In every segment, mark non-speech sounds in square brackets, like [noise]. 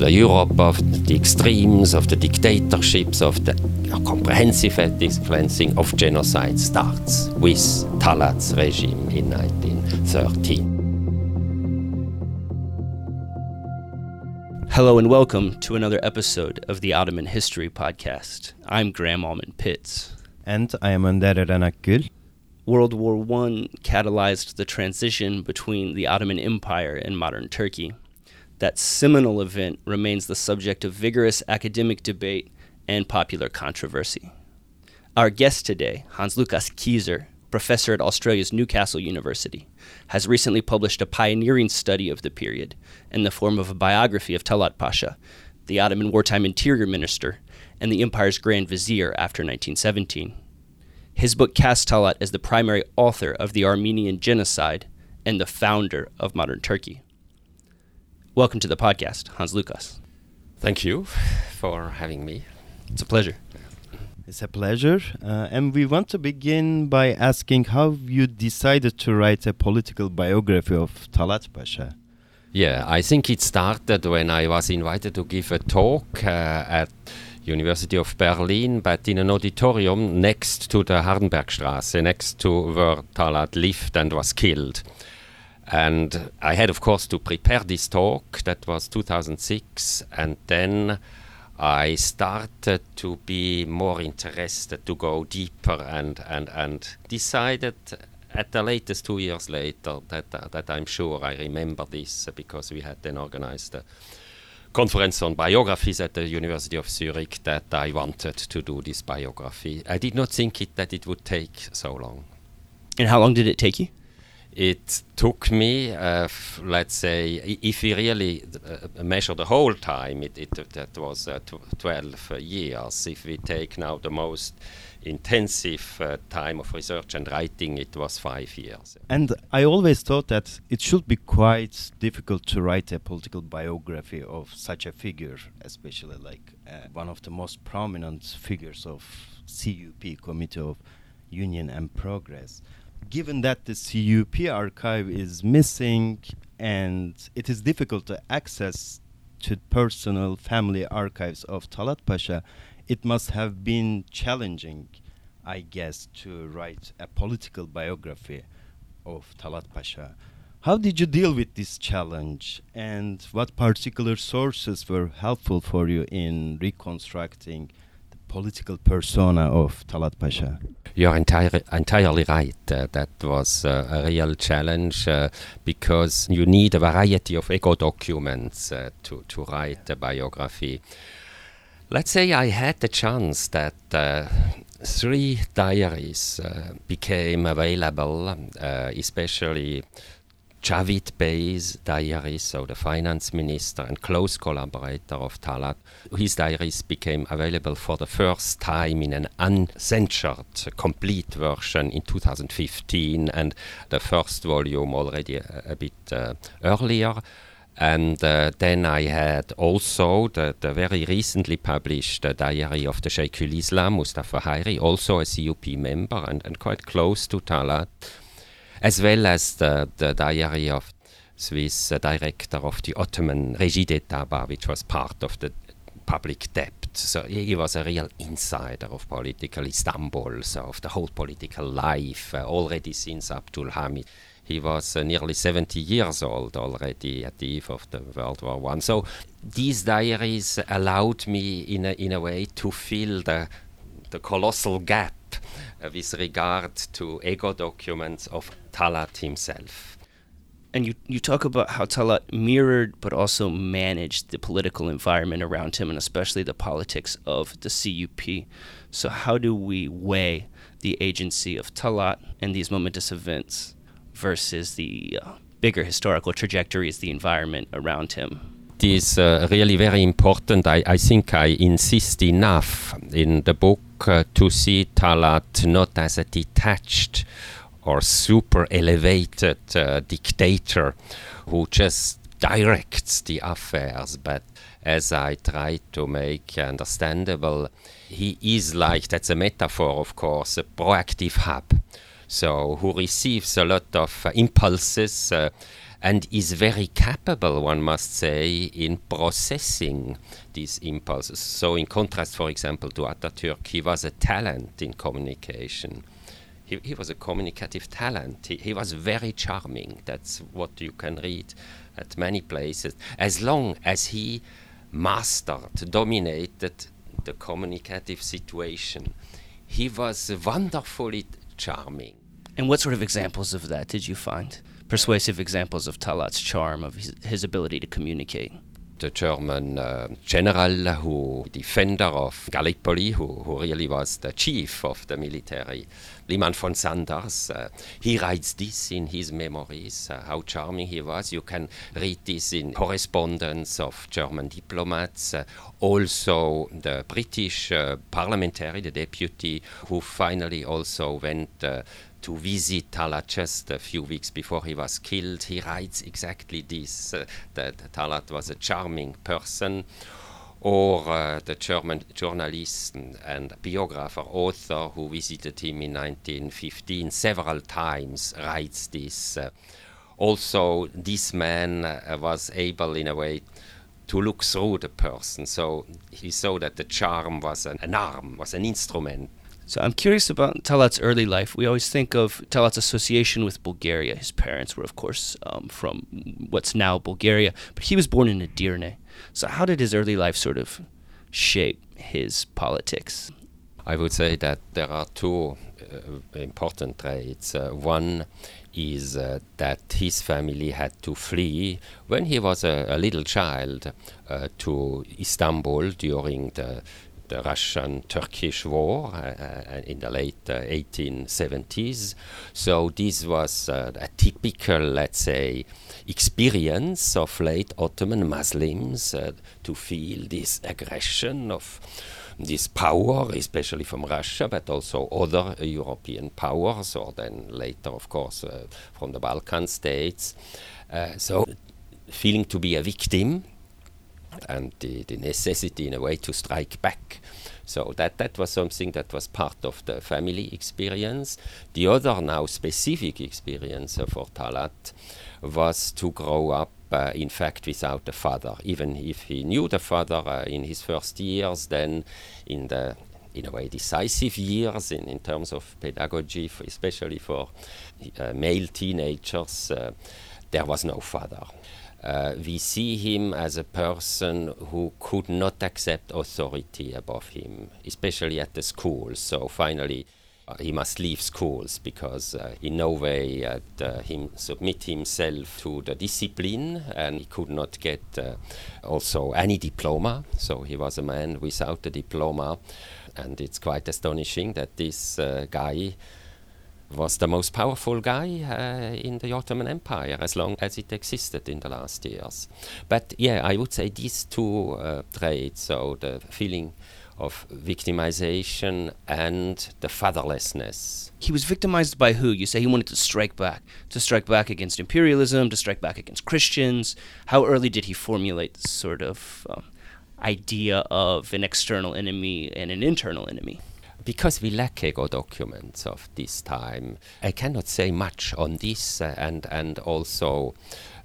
the Europe of the extremes, of the dictatorships, of the comprehensive ethnic cleansing of genocide starts with Talat's regime in 1913. Hello and welcome to another episode of the Ottoman History Podcast. I'm Graham Auman Pitts. And I am Önder Erenakgül. World War I catalyzed the transition between the Ottoman Empire and modern Turkey. That seminal event remains the subject of vigorous academic debate and popular controversy. Our guest today, Hans Lukas Kieser, professor at Australia's Newcastle University, has recently published a pioneering study of the period in the form of a biography of Talat Pasha, the Ottoman wartime interior minister and the empire's grand vizier after 1917. His book casts Talat as the primary author of the Armenian genocide and the founder of modern Turkey. Welcome to the podcast, Hans Lukas. Thank you for having me. It's a pleasure. It's a pleasure. Uh, and we want to begin by asking how you decided to write a political biography of Talat Pasha. Yeah, I think it started when I was invited to give a talk uh, at University of Berlin, but in an auditorium next to the Hardenbergstraße, next to where Talat lived and was killed. And I had, of course, to prepare this talk. That was 2006, and then I started to be more interested to go deeper and, and, and decided at the latest two years later that, uh, that I'm sure I remember this because we had then organized a conference on biographies at the University of Zurich that I wanted to do this biography. I did not think it, that it would take so long. And how long did it take you? It took me, uh, let's say, if we really uh, measure the whole time, it, it that was uh, 12 years. If we take now the most intensive uh, time of research and writing, it was five years. And I always thought that it should be quite difficult to write a political biography of such a figure, especially like uh, one of the most prominent figures of CUP, Committee of Union and Progress given that the CUP archive is missing and it is difficult to access to personal family archives of Talat Pasha, it must have been challenging, I guess, to write a political biography of Talat Pasha. How did you deal with this challenge, and what particular sources were helpful for you in reconstructing political persona of Talat Pasha? You're entire, entirely right. Uh, that was uh, a real challenge uh, because you need a variety of ego documents uh, to, to write a biography. Let's say I had the chance that uh, three diaries uh, became available, especially Javid Bey's diaries, so the finance minister and close collaborator of Talat, his diaries became available for the first time in an uncensored, complete version in 2015, and the first volume already a, a bit uh, earlier. And uh, then I had also the, the very recently published uh, diary of the Sheikhul Islam, Mustafa Hayri, also a CUP member and, and quite close to Talat as well as the, the diary of Swiss director of the Ottoman Regie d'État, which was part of the public debt. So he was a real insider of political Istanbul, so of the whole political life, uh, already since Abdul Hamid. He was uh, nearly 70 years old already at the eve of the World War One. So these diaries allowed me, in a, in a way, to fill the the colossal gap uh, with regard to ego documents of Talat himself. And you, you talk about how Talat mirrored but also managed the political environment around him and especially the politics of the CUP. So, how do we weigh the agency of Talat and these momentous events versus the uh, bigger historical trajectories, the environment around him? It is uh, really very important. I, I think I insist enough in the book uh, to see Talat not as a detached or super elevated uh, dictator who just directs the affairs, but as I try to make understandable, he is like that's a metaphor, of course, a proactive hub. So, who receives a lot of uh, impulses uh, and is very capable, one must say, in processing these impulses. So, in contrast, for example, to Ataturk, he was a talent in communication. He, he was a communicative talent. He, he was very charming. That's what you can read at many places. As long as he mastered, dominated the communicative situation, he was wonderfully charming. And what sort of examples of that did you find? Persuasive examples of Talat's charm, of his, his ability to communicate? the German uh, general who defender of Gallipoli, who, who really was the chief of the military, Liman von Sanders. Uh, he writes this in his memories, uh, how charming he was. You can read this in correspondence of German diplomats. Uh, also, the British uh, parliamentary, the deputy, who finally also went uh, to visit Talat just a few weeks before he was killed. He writes exactly this uh, that Talat was a charming person. Or uh, the German journalist and biographer, author who visited him in 1915 several times, writes this. Uh, also, this man uh, was able, in a way, to look through the person. So he saw that the charm was an, an arm, was an instrument so I'm curious about Talat's early life. We always think of Talat's association with Bulgaria. His parents were, of course, um, from what's now Bulgaria, but he was born in Edirne. So how did his early life sort of shape his politics? I would say that there are two uh, important traits. Uh, one is uh, that his family had to flee when he was a, a little child uh, to Istanbul during the the Russian Turkish War uh, uh in the late 1870s. Uh, so this was uh, a typical, let's say, experience of late Ottoman Muslims to feel this aggression of this power, especially from Russia, but also other uh, European powers, or then later, of course, uh, from the Balkan states. Uh, so, feeling to be a victim and the, the necessity in a way to strike back. So that, that was something that was part of the family experience. The other now specific experience for Talat was to grow up uh, in fact without a father. Even if he knew the father uh, in his first years, then in the in a way decisive years in, in terms of pedagogy, for especially for uh, male teenagers, uh, there was no father uh, we see him as a person who could not accept authority above him, especially at the schools. So finally, uh, he must leave schools because uh, in no way uh, him submit himself to the discipline, and he could not get uh, also any diploma. So he was a man without a diploma, and it's quite astonishing that this uh, guy was the most powerful guy uh, in the Ottoman Empire as long as it existed in the last years. But yeah, I would say these two uh, traits, so the feeling of victimization and the fatherlessness. He was victimized by who? You say he wanted to strike back, to strike back against imperialism, to strike back against Christians. How early did he formulate this sort of um, idea of an external enemy and an internal enemy? Because we lack ego documents of this time, I cannot say much on this, uh, and and also.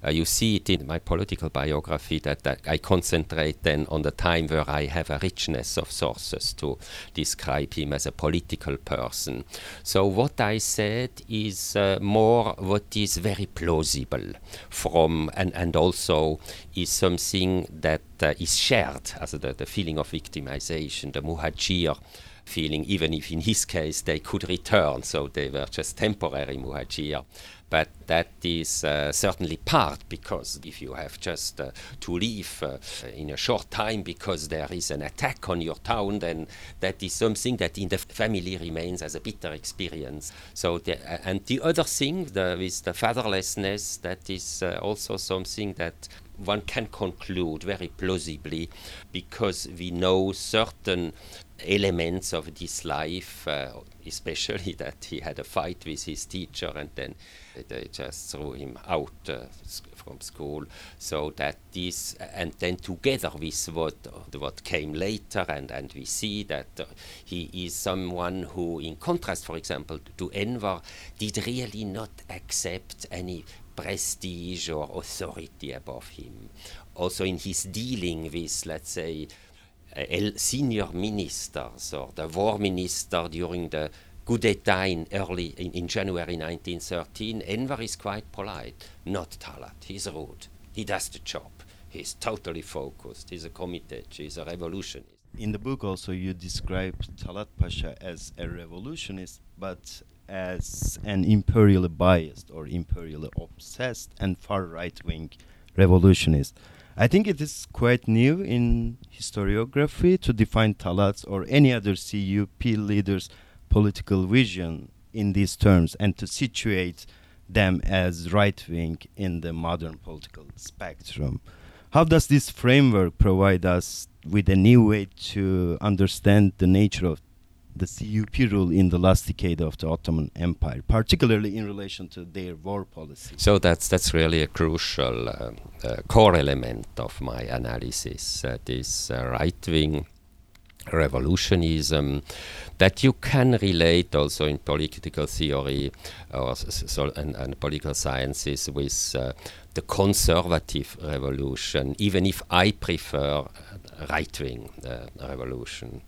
Uh, you see it in my political biography that, that, I concentrate then on the time where I have a richness of sources to describe him as a political person. So, what I said is uh, more what is very plausible from, and, and also is something that uh, is shared, as the, the feeling of victimization, the muhajir feeling, even if in his case they could return, so they were just temporary muhajir. But that is uh, certainly part because if you have just uh, to leave uh, in a short time because there is an attack on your town, then that is something that in the family remains as a bitter experience. So, the, uh, and the other thing the, with the fatherlessness, that is uh, also something that one can conclude very plausibly because we know certain elements of this life, uh, especially [laughs] that he had a fight with his teacher and then they just threw him out uh, from school. So that this, and then together with what what came later, and, and we see that uh, he is someone who, in contrast, for example, to Enver, did really not accept any prestige or authority above him. Also, in his dealing with, let's say, uh, senior ministers or the war minister during the coup d'etat in early in, in, January 1913, Enver is quite polite. Not Talat. He's rude. He does the job. He's totally focused. He's a committed. He's a revolutionist. In the book, also, you describe Talat Pasha as a revolutionist, but as an imperially biased or imperially obsessed and far right wing revolutionist. I think it is quite new in historiography to define Talat or any other CUP leader's political vision in these terms and to situate them as right wing in the modern political spectrum. How does this framework provide us with a new way to understand the nature of the CUP rule in the last decade of the Ottoman Empire, particularly in relation to their war policy. So that's that's really a crucial uh, uh, core element of my analysis. Uh, this right wing revolutionism that you can relate also in political theory or so, and, and, political sciences with uh, the conservative revolution, even if I prefer uh, revolution.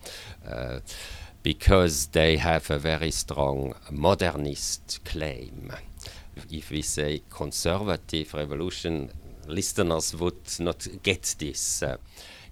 Because they have a very strong modernist claim. If we say conservative revolution, listeners would not get this. Uh,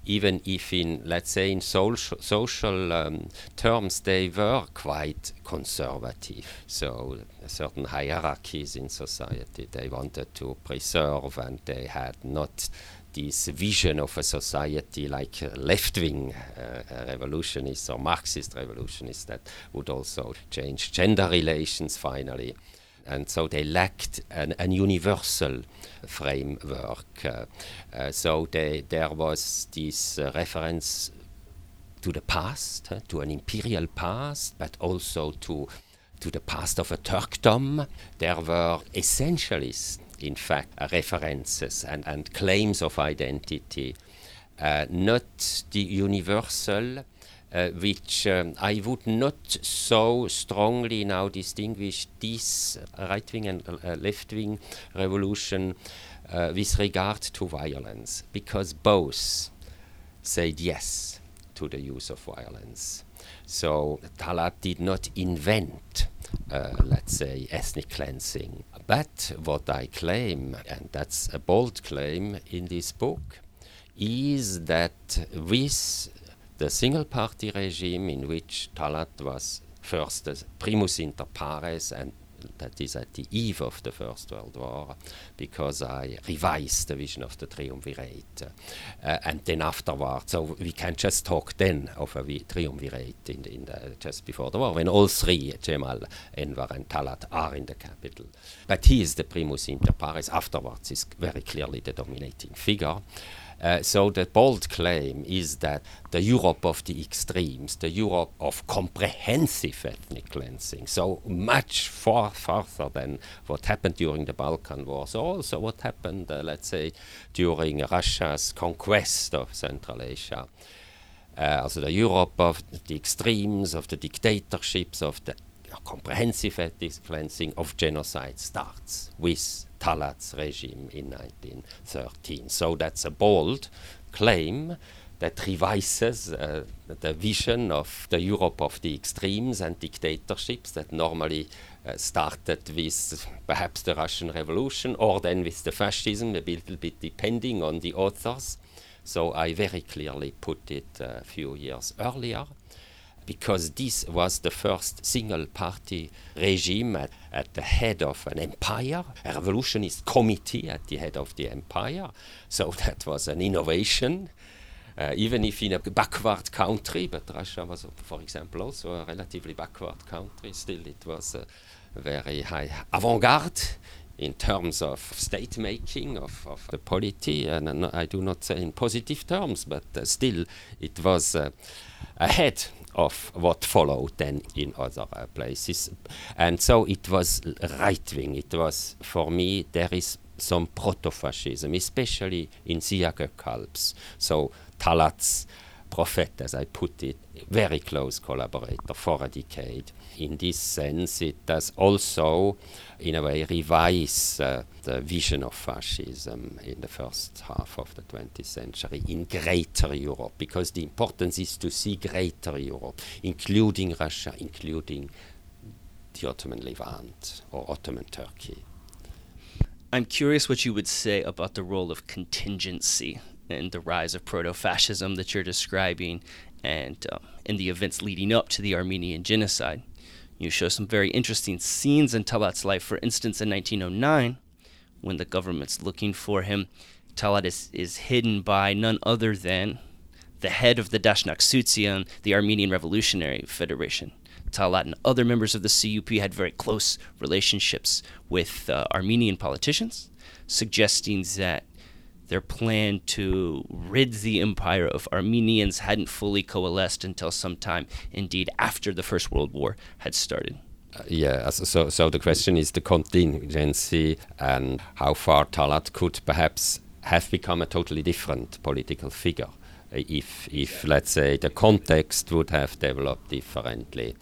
even if in, let's say, in social, social um, terms, they were quite conservative. So certain hierarchies in society they wanted to preserve, and they had not this vision of a society like left-wing uh, revolutionists or Marxist revolutionists that would also change gender relations finally. And so they lacked an, an universal framework. Uh, uh, so they, there was this reference to the past, to an imperial past, but also to to the past of a Turkdom. There were essentialists in fact, uh, references and, and claims of identity, uh, not the universal. Uh, which um, I would not so strongly now distinguish this right wing and uh, left wing revolution uh, with regard to violence, because both said yes to the use of violence. So Talat did not invent, uh, let's say, ethnic cleansing. But what I claim, and that's a bold claim in this book, is that with the single party regime in which Talat was first the primus inter pares and that is at the eve of the First World War, because I revised the vision of the triumvirate. Uh, and then afterwards, so we can just talk then of a triumvirate in, the, in the, just before the war, when all three, Cemal, Enver, and Talat, are in the capital. But he is the primus inter pares. Afterwards, is very clearly the dominating figure. Uh, so the bold claim is that the Europe of the extremes, the Europe of comprehensive ethnic cleansing, so much far further than what happened during the Balkan Wars, also what happened, uh, let's say, during Russia's conquest of Central Asia. Uh, also the Europe of the extremes, of the dictatorships, of the comprehensive ethnic cleansing of genocide starts with Talat's regime in 1913. So that's a bold claim that revises uh, the vision of the Europe of the extremes and dictatorships that normally uh, started with perhaps the Russian Revolution or then with the fascism, a little bit depending on the authors. So I very clearly put it a few years earlier because this was the first single party regime at, at, the head of an empire, a revolutionist committee at the head of the empire. So [laughs] that was an innovation. Uh, even if in a backward country, but Russia was, for example, also a relatively backward country, still it was a very high avant garde in terms of state making of, of the polity, and I do not say in positive terms, but uh, still it was uh, ahead of what followed then in other uh, places. And so it was right wing. It was, for me, there is some proto fascism, especially in Ziya Gökalp's. So Talat's prophet, as I put it, very close collaborator for a decade. In this sense, it does also, in a way, revise uh, the vision of fascism in the first half of the 20th century in greater Europe, because the importance is to see greater Europe, including Russia, including the Ottoman Levant or Ottoman Turkey. I'm curious what you would say about the role of contingency and the rise of proto fascism that you're describing and in the events leading up to the Armenian genocide. You show some very interesting scenes in Talat's life. For instance, in 1909, when the government's looking for him, Talat is, is hidden by none other than the head of the Dashnaktsutyun, the Armenian Revolutionary Federation. Talat and other members of the CUP had very close relationships with uh, Armenian politicians, suggesting that their plan to rid the empire of Armenians hadn't fully coalesced until sometime, indeed, after the First World War had started. Uh, yeah, so, so the question is the contingency and how far Talat could perhaps have become a totally different political figure if, if let's say, the context would have developed differently.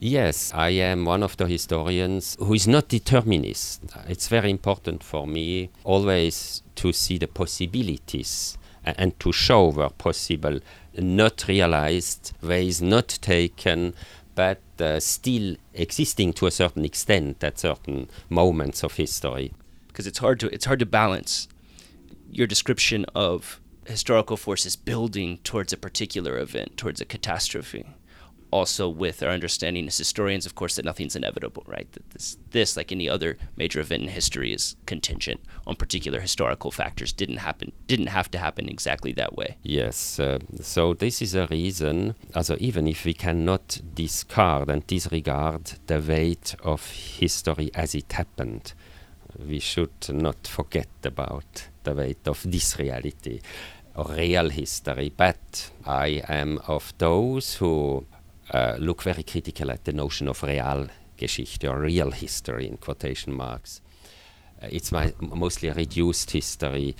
Yes, I am one of the historians who is not determinist. It's very important for me always to see the possibilities and to show where possible, not realized, ways not taken, but uh, still existing to a certain extent at certain moments of history. Because it's hard to it's hard to balance your description of historical forces building towards a particular event, towards a catastrophe also with our understanding as historians, of course, that nothing's inevitable, right? That this, this, like any other major event in history, is contingent on particular historical factors. Didn't happen, didn't have to happen exactly that way. Yes. Uh, so this is a reason. Also, even if we cannot discard and disregard the weight of history as it happened, we should not forget about the weight of this reality real history, but I am of those who uh, look very critical at the notion of real Geschichte or real history in quotation marks. Uh, it's mostly reduced history,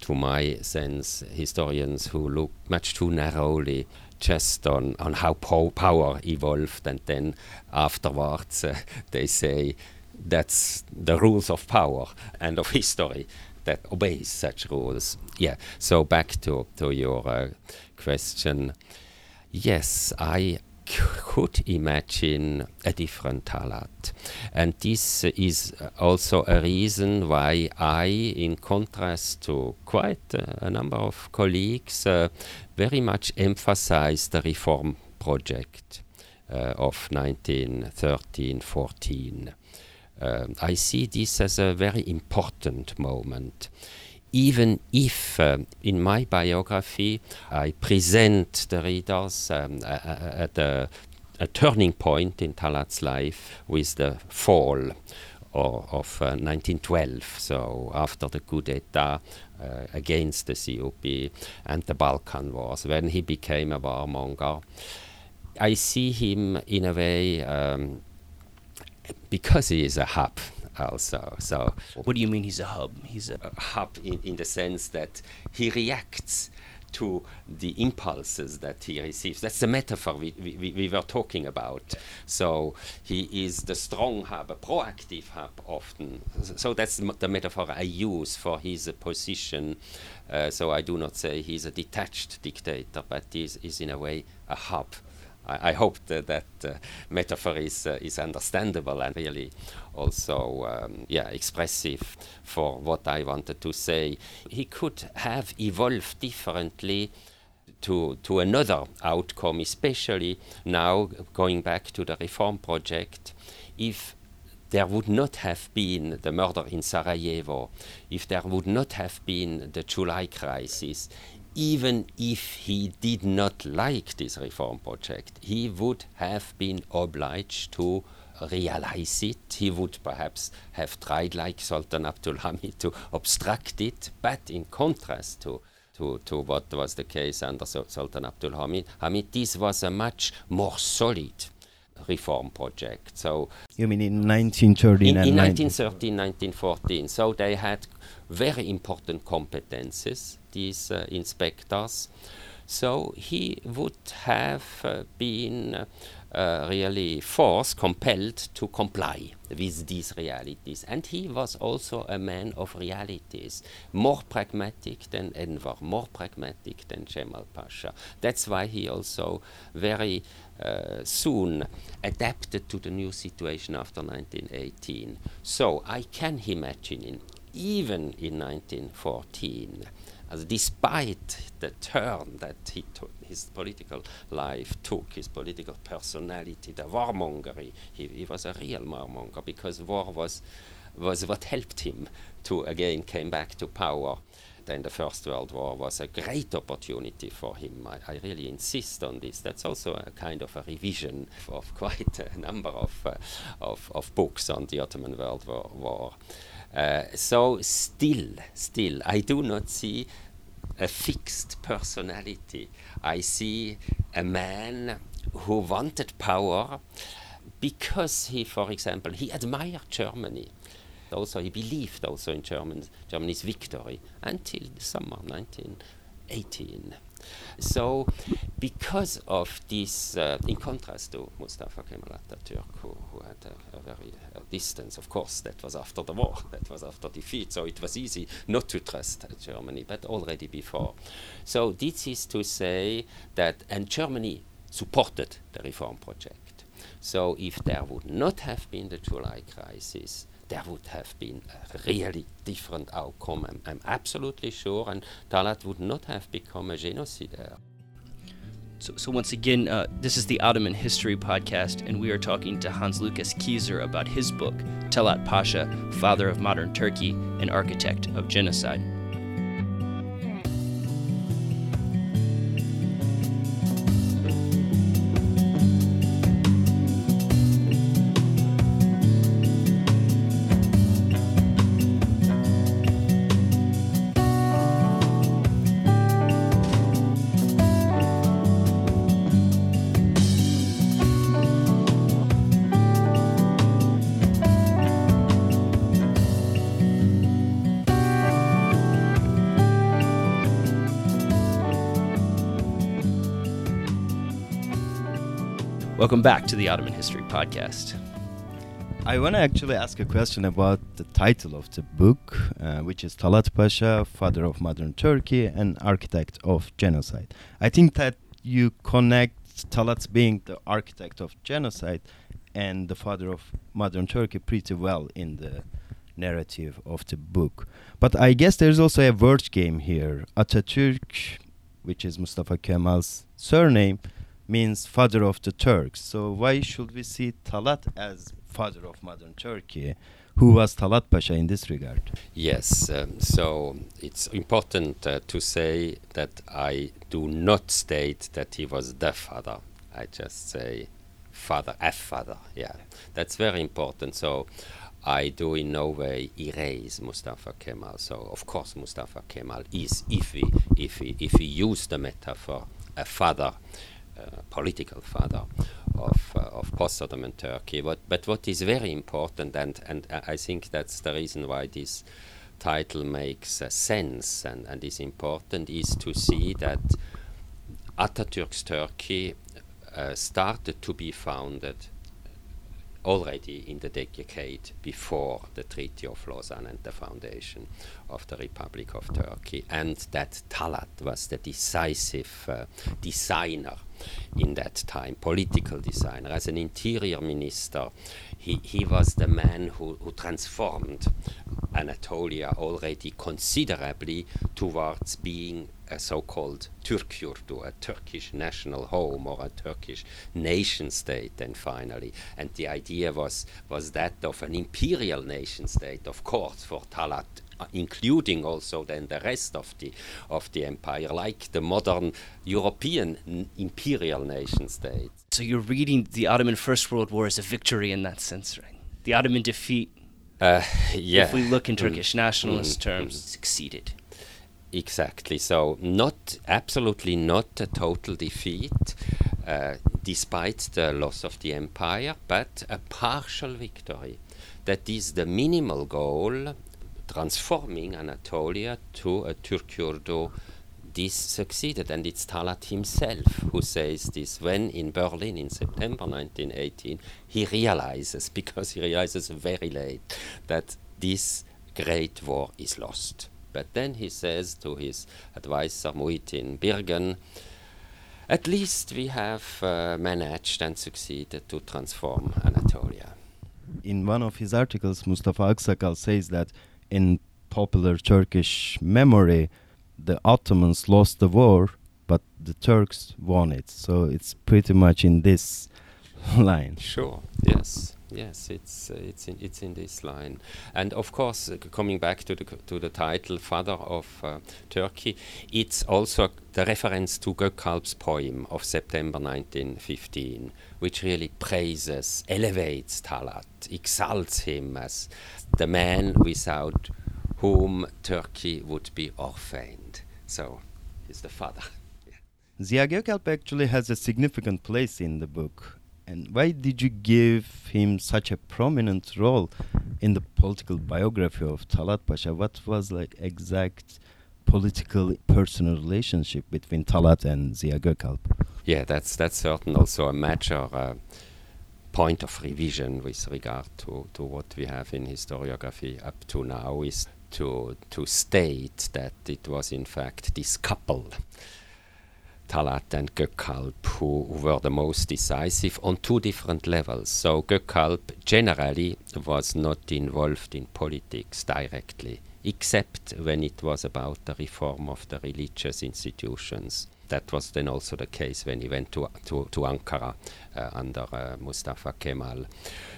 to my sense, historians who look much too narrowly just on, on how po power evolved, and then afterwards uh, they say that's the rules of power and of history that obeys such rules. Yeah, so back to, to your uh, question. Yes, I could imagine a different Talat. And this is also a reason why I, in contrast to quite a number of colleagues, uh, very much emphasize the reform project uh, of 1913 14. Uh, I see this as a very important moment even if uh, in my biography I present the readers um, at a, a, turning point in Talat's life with the fall of uh, 1912, so after the coup d'etat uh, against the CUP and the Balkan Wars, when he became a warmonger. I see him in a way um, because he is a hub also. So, what do you mean he's a hub? He's a, a hub in, in the sense that he reacts to the impulses that he receives. That's the metaphor we, we, we, were talking about. So he is the strong hub, a proactive hub often. So that's the metaphor I use for his position. Uh, so I do not say he's a detached dictator, but he is, is in a way a hub. I, I hope that that uh, metaphor is, uh, is understandable and really also um, yeah expressive for what I wanted to say. He could have evolved differently to, to another outcome, especially now going back to the reform project, if there would not have been the murder in Sarajevo, if there would not have been the July crisis, even if he did not like this reform project, he would have been obliged to realize it. He would perhaps have tried, like Sultan Abdulhamid, to obstruct it, but in contrast to to, to what was the case under Sultan Abdulhamid, Hamid, this was a much more solid reform project. So you mean in 1913 in, in 1913, 1914. So they had very important competences, these uh, inspectors. So he would have uh, been uh, really forced, compelled to comply with these realities. And he was also a man of realities, more pragmatic than Enver, more pragmatic than Cemal Pasha. That's why he also very uh, soon adapted to the new situation after 1918. So I can imagine, in, even in 1914, as despite the turn that his political life took, his political personality, the warmongery, he, he was a real warmonger because war was, was what helped him to again came back to power. Then the First World War was a great opportunity for him. I, I really insist on this. That's also a kind of a revision of quite a number of, uh, of, of, books on the Ottoman World War. war. Uh, so still, still, I do not see a fixed personality. I see a man who wanted power because he, for example, he admired Germany. Also, he believed also in German, Germany's victory until the summer 1918. So, because of this, uh, in contrast to Mustafa Kemal Atatürk, who, who had a, a very uh, distance, of course, that was after the war, [laughs] that was after defeat, so it was easy not to trust Germany, but already before. So, this is to say that, and Germany supported the reform project. So, if there would not have been the July crisis, there would have been a really different outcome. I'm, I'm absolutely sure, and Talat would not have become a genocidaire. So, so once again, uh, this is the Ottoman History Podcast, and we are talking to Hans Lukas Kieser about his book, Talat Pasha, Father of Modern Turkey and Architect of Genocide. Welcome back to the Ottoman History Podcast. I want to actually ask a question about the title of the book, uh, which is Talat Pasha, Father of Modern Turkey and Architect of Genocide. I think that you connect Talat being the architect of genocide and the father of modern Turkey pretty well in the narrative of the book. But I guess there's also a word game here. Atatürk, which is Mustafa Kemal's surname, means father of the Turks. So why should we see Talat as father of modern Turkey? Who was Talat Pasha in this regard? Yes, um, so it's important uh, to say that I do not state that he was the father. I just say father, a father. Yeah, that's very important. So I do in no way erase Mustafa Kemal. So of course Mustafa Kemal is, if we if we if we use the metaphor, a father political father of, uh, of post-Ottoman Turkey. But, but what is very important, and, and I think that's the reason why this title makes uh, sense and, and is important, is to see that Atatürk's Turkey uh, started to be founded already in the decade before the Treaty of Lausanne and the foundation of the Republic of Turkey, and that Talat was the decisive uh, designer in that time, political designer. As an interior minister, he, he was the man who, who transformed Anatolia already considerably towards being a so-called Türkyurdu, a Turkish national home or a Turkish nation state then finally. And the idea was, was that of an imperial nation state, of course, for Talat uh, including also then the rest of the of the empire, like the modern European imperial nation states. So you're reading the Ottoman First World War as a victory in that sense, right? The Ottoman defeat. Uh, [laughs] yeah. If we look in Turkish mm. nationalist mm. terms, mm. succeeded. Exactly. So not absolutely not a total defeat, uh, despite the loss of the empire, but a partial victory. That is the minimal goal, transforming Anatolia to a Türkyurdu. This succeeded, and it's Talat himself who says this when in Berlin in September 1918 he realizes, [laughs] because he realizes very late, that this great war is lost. But then he says to his advisor Muhyiddin Birgen, at least we have uh, managed and succeeded to transform Anatolia. In one of his articles, Mustafa Aksakal says that in popular Turkish memory, the Ottomans lost the war, but the Turks won it. So it's pretty much in this [laughs] line. Sure, yes. Yes, it's uh, it's in it's in this line, and of course, uh, coming back to the to the title "Father of uh, Turkey," it's also the reference to Gökalp's poem of September 1915, which really praises, elevates Talat, exalts him as the man without whom Turkey would be orphaned. So, he's the father. Ziya Gökalp actually has a significant place in the book and why did you give him such a prominent role in the political biography of Talat Pasha? What was like exact political personal relationship between Talat and Ziya Gökalp? Yeah, that's that's certain also a major uh, point of revision with regard to, to what we have in historiography up to now is to to state that it was in fact this couple Talat and Gökalp, who, were the most decisive on two different levels. So Gökalp generally was not involved in politics directly, except when it was about the reform of the religious institutions. That was then also the case when he went to, to, to Ankara uh, under uh, Mustafa Kemal.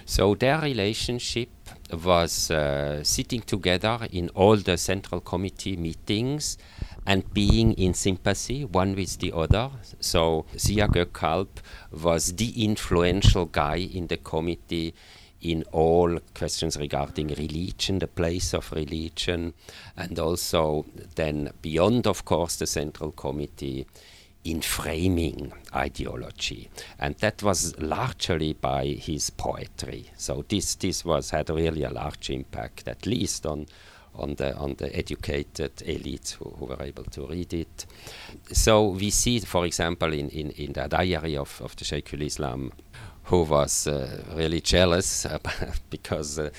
So their relationship was uh, sitting together in all the Central Committee meetings and being in sympathy one with the other. So Ziya Gökalp was the influential guy in the committee in all questions regarding religion, the place of religion, and also then beyond, of course, the Central Committee in framing ideology. And that was largely by his poetry. So this, this was had really a large impact, at least on on the on the educated elites who, who, were able to read it. So we see, for example, in, in, in the diary of, of the Sheikhul Islam, who was uh, really jealous [laughs] because uh,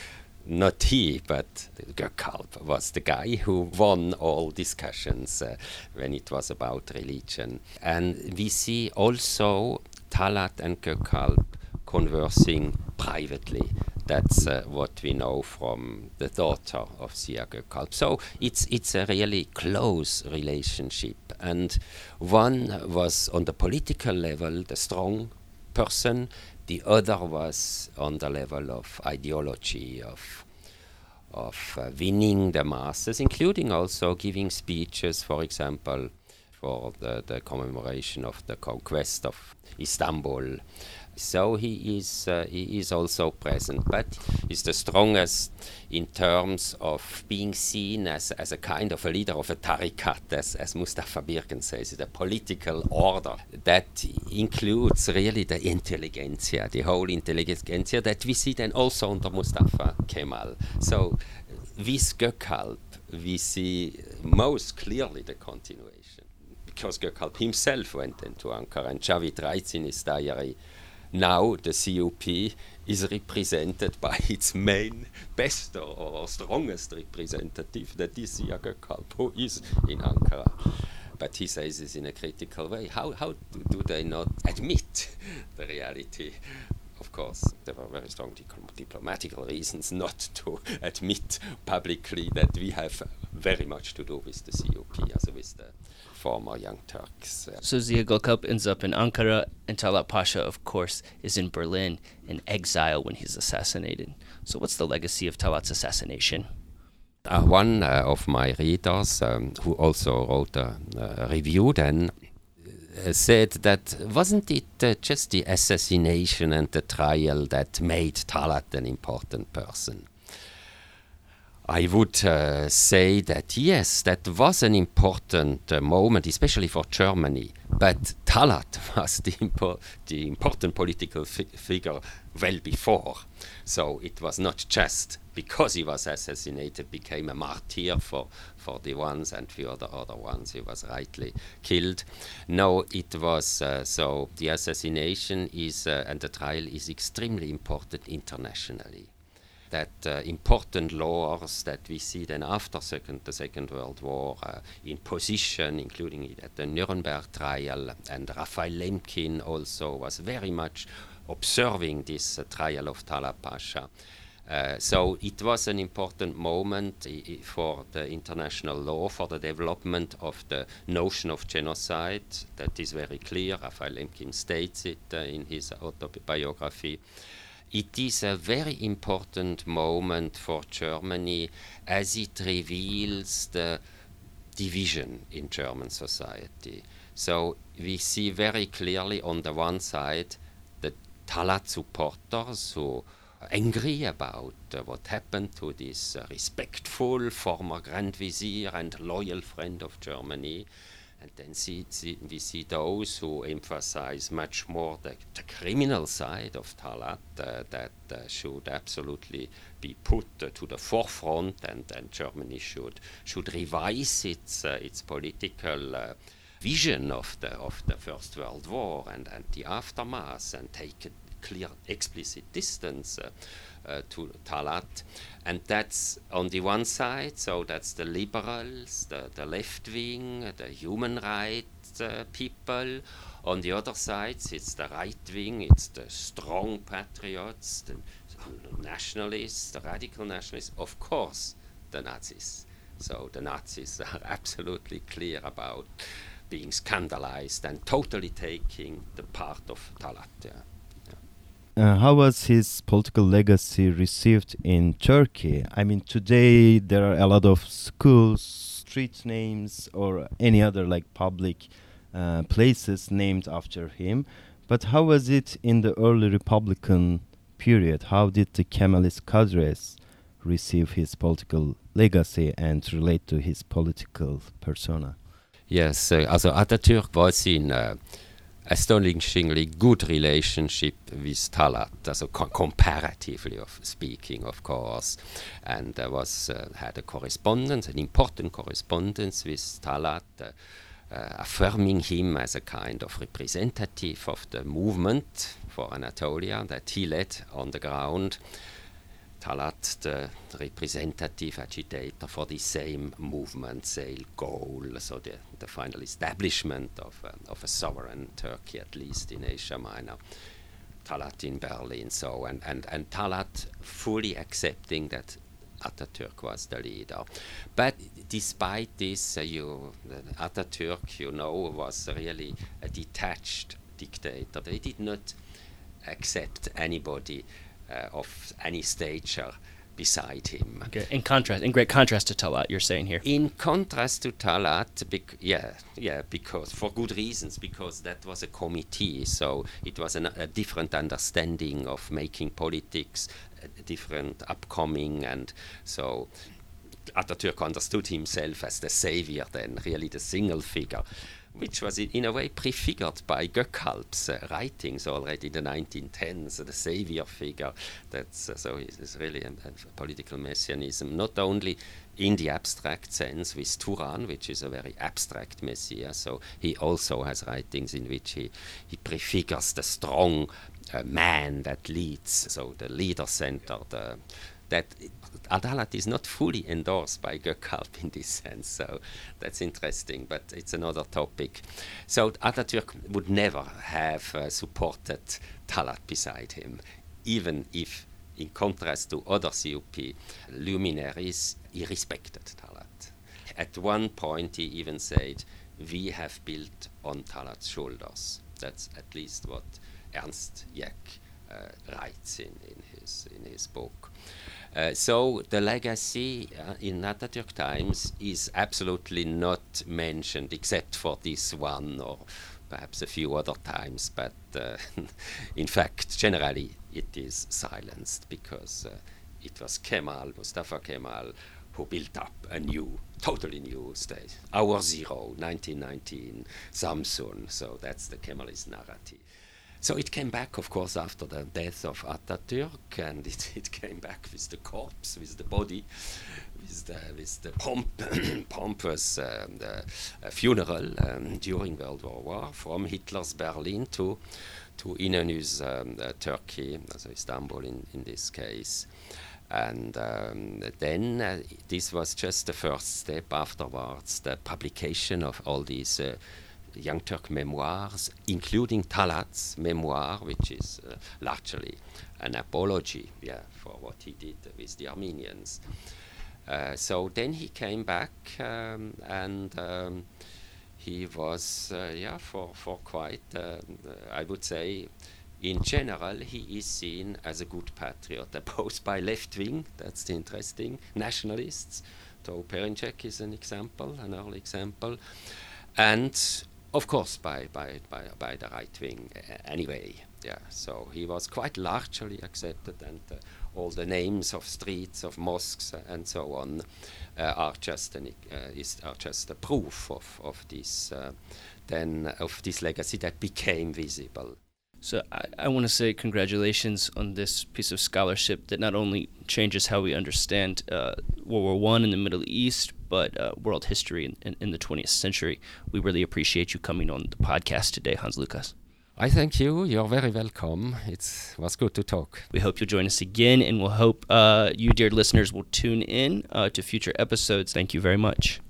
not he, but Gökalp was the guy who won all discussions uh, when it was about religion. And we see also Talat and Gökalp conversing privately that's uh, what we know from the daughter of Ziya Gökalp. So it's it's a really close relationship, and one was on the political level the strong person, the other was on the level of ideology of of uh, winning the masses, including also giving speeches, for example, for the, the commemoration of the conquest of Istanbul so he is uh, he is also present, but he's the strongest in terms of being seen as, as a kind of a leader of a tariqat, as, as Mustafa Birgen says, the political order that includes really the intelligentsia, the whole intelligentsia that we see then also under Mustafa Kemal. So with Gökalp, we see most clearly the continuation because Gökalp himself went into Ankara and Javid writes in his diary now the CUP is represented by its main best or strongest representative, that is Ziya Gökalp, who is in Ankara. But he says this in a critical way. How, how do they not admit the reality? Of course, there were very strong diplomatic reasons not to admit publicly that we have very much to do with the CUP, as with the former Young Turks. So ends up in Ankara, and Talat Pasha, of course, is in Berlin in exile when he's assassinated. So, what's the legacy of Talat's assassination? Uh, one uh, of my readers, um, who also wrote a, a review then, uh, said that wasn't it uh, just the assassination and the trial that made Talat an important person? I would uh, say that yes, that was an important uh, moment, especially for Germany. But Talat [laughs] was the, impo- the important political fi- figure well before. So it was not just because he was assassinated, became a martyr for, for the ones and for the other ones he was rightly killed. No, it was uh, so the assassination is uh, and the trial is extremely important internationally that uh, important laws that we see then after second, the Second World War uh, in position, including at the Nuremberg trial, and Raphael Lemkin also was very much observing this uh, trial of Talat Pasha. Uh, so it was an important moment I- for the international law, for the development of the notion of genocide. That is very clear. Raphael Lemkin states it uh, in his autobiography it is a very important moment for Germany as it reveals the division in German society. So we see very clearly on the one side the Talat supporters who are angry about uh, what happened to this uh, respectful former Grand Vizier and loyal friend of Germany. And then see, see, we see those who emphasize much more the, the criminal side of Talat uh, that uh, should absolutely be put uh, to the forefront, and, and Germany should should revise its uh, its political uh, vision of the of the First World War and, and the aftermath, and take a clear, explicit distance uh, to Talat. And that's on the one side, so that's the liberals, the, the left wing, the human rights uh, people. On the other side, it's the right wing, it's the strong patriots, the nationalists, the radical nationalists, of course, the Nazis. So the Nazis [laughs] are absolutely clear about being scandalized and totally taking the part of Talat. Yeah. Uh, how was his political legacy received in Turkey? I mean, today there are a lot of schools, street names, or any other like public uh, places named after him. But how was it in the early Republican period? How did the Kemalist cadres receive his political legacy and relate to his political persona? Yes, uh, also Atatürk was in uh, astonishingly good relationship with Talat, also co comparatively of speaking, of course, and uh, was uh, had a correspondence, an important correspondence with Talat, uh, uh, affirming him as a kind of representative of the movement for Anatolia that he led on the ground. Talat, the representative agitator for the same movement, same goal, so the, the final establishment of, uh, of a sovereign Turkey, at least in Asia Minor. Talat in Berlin, so and, and, and Talat fully accepting that Ataturk was the leader. But despite this, uh, you, Ataturk, you know, was really a detached dictator. They did not accept anybody Uh, of any stature beside him. Okay. In contrast, in great contrast to Talat, you're saying here. In contrast to Talat, bec- yeah, yeah, because for good reasons, because that was a committee, so it was an, a different understanding of making politics, a different upcoming, and so Ataturk understood himself as the savior, then really the single figure which was in a way prefigured by Gökalp's uh, writings already in the 1910s, the savior figure. That's uh, so it's really a, a, political messianism, not only in the abstract sense with Turan, which is a very abstract messiah. So he also has writings in which he, he prefigures the strong uh, man that leads, so the leader center, the that Adalat is not fully endorsed by Gökalp in this sense, so that's interesting, but it's another topic. So Ataturk would never have uh, supported Talat beside him, even if, in contrast to other CUP luminaries, he respected Talat. At one point, he even said, We have built on Talat's shoulders. That's at least what Ernst Jäckh writes in, in his in his book. Uh, so the legacy uh, in Atatürk times is absolutely not mentioned except for this one or perhaps a few other times, but uh, [laughs] in fact, generally it is silenced because uh, it was Kemal, Mustafa Kemal, who built up a new, totally new state. Our zero, 1919, Samsun, so that's the Kemalist narrative. So it came back, of course, after the death of Atatürk, and it, [laughs] it came back with the corpse, with the body, with the, with the pomp, [coughs] pompous um, the, uh, funeral um, during World War One from Hitler's Berlin to to Inönü's um, uh, Turkey, so Istanbul in, in this case. And um, then uh, this was just the first step afterwards, the publication of all these uh, Young Turk memoirs, including Talat's memoir, which is uh, largely an apology yeah, for what he did with the Armenians. Uh, so then he came back um, and um, he was, uh, yeah, for, for quite, uh, I would say, in general, he is seen as a good patriot, [laughs] opposed by left wing, that's interesting, nationalists. So Perinçek is an example, an early example. And of course, by, by, by, by the right wing uh, anyway. Yeah, so he was quite largely accepted, and uh, all the names of streets, of mosques, uh, and so on uh, are just an, uh, is, are just a proof of, of this then of this legacy that became visible. So I, I want to say congratulations on this piece of scholarship that not only changes how we understand World War One in the Middle East, but uh, world history in, in, in, the 20th century. We really appreciate you coming on the podcast today, Hans Lukas. I thank you. You're very welcome. It was good to talk. We hope you'll join us again, and we'll hope uh, you, dear listeners, will tune in uh, to future episodes. Thank you very much.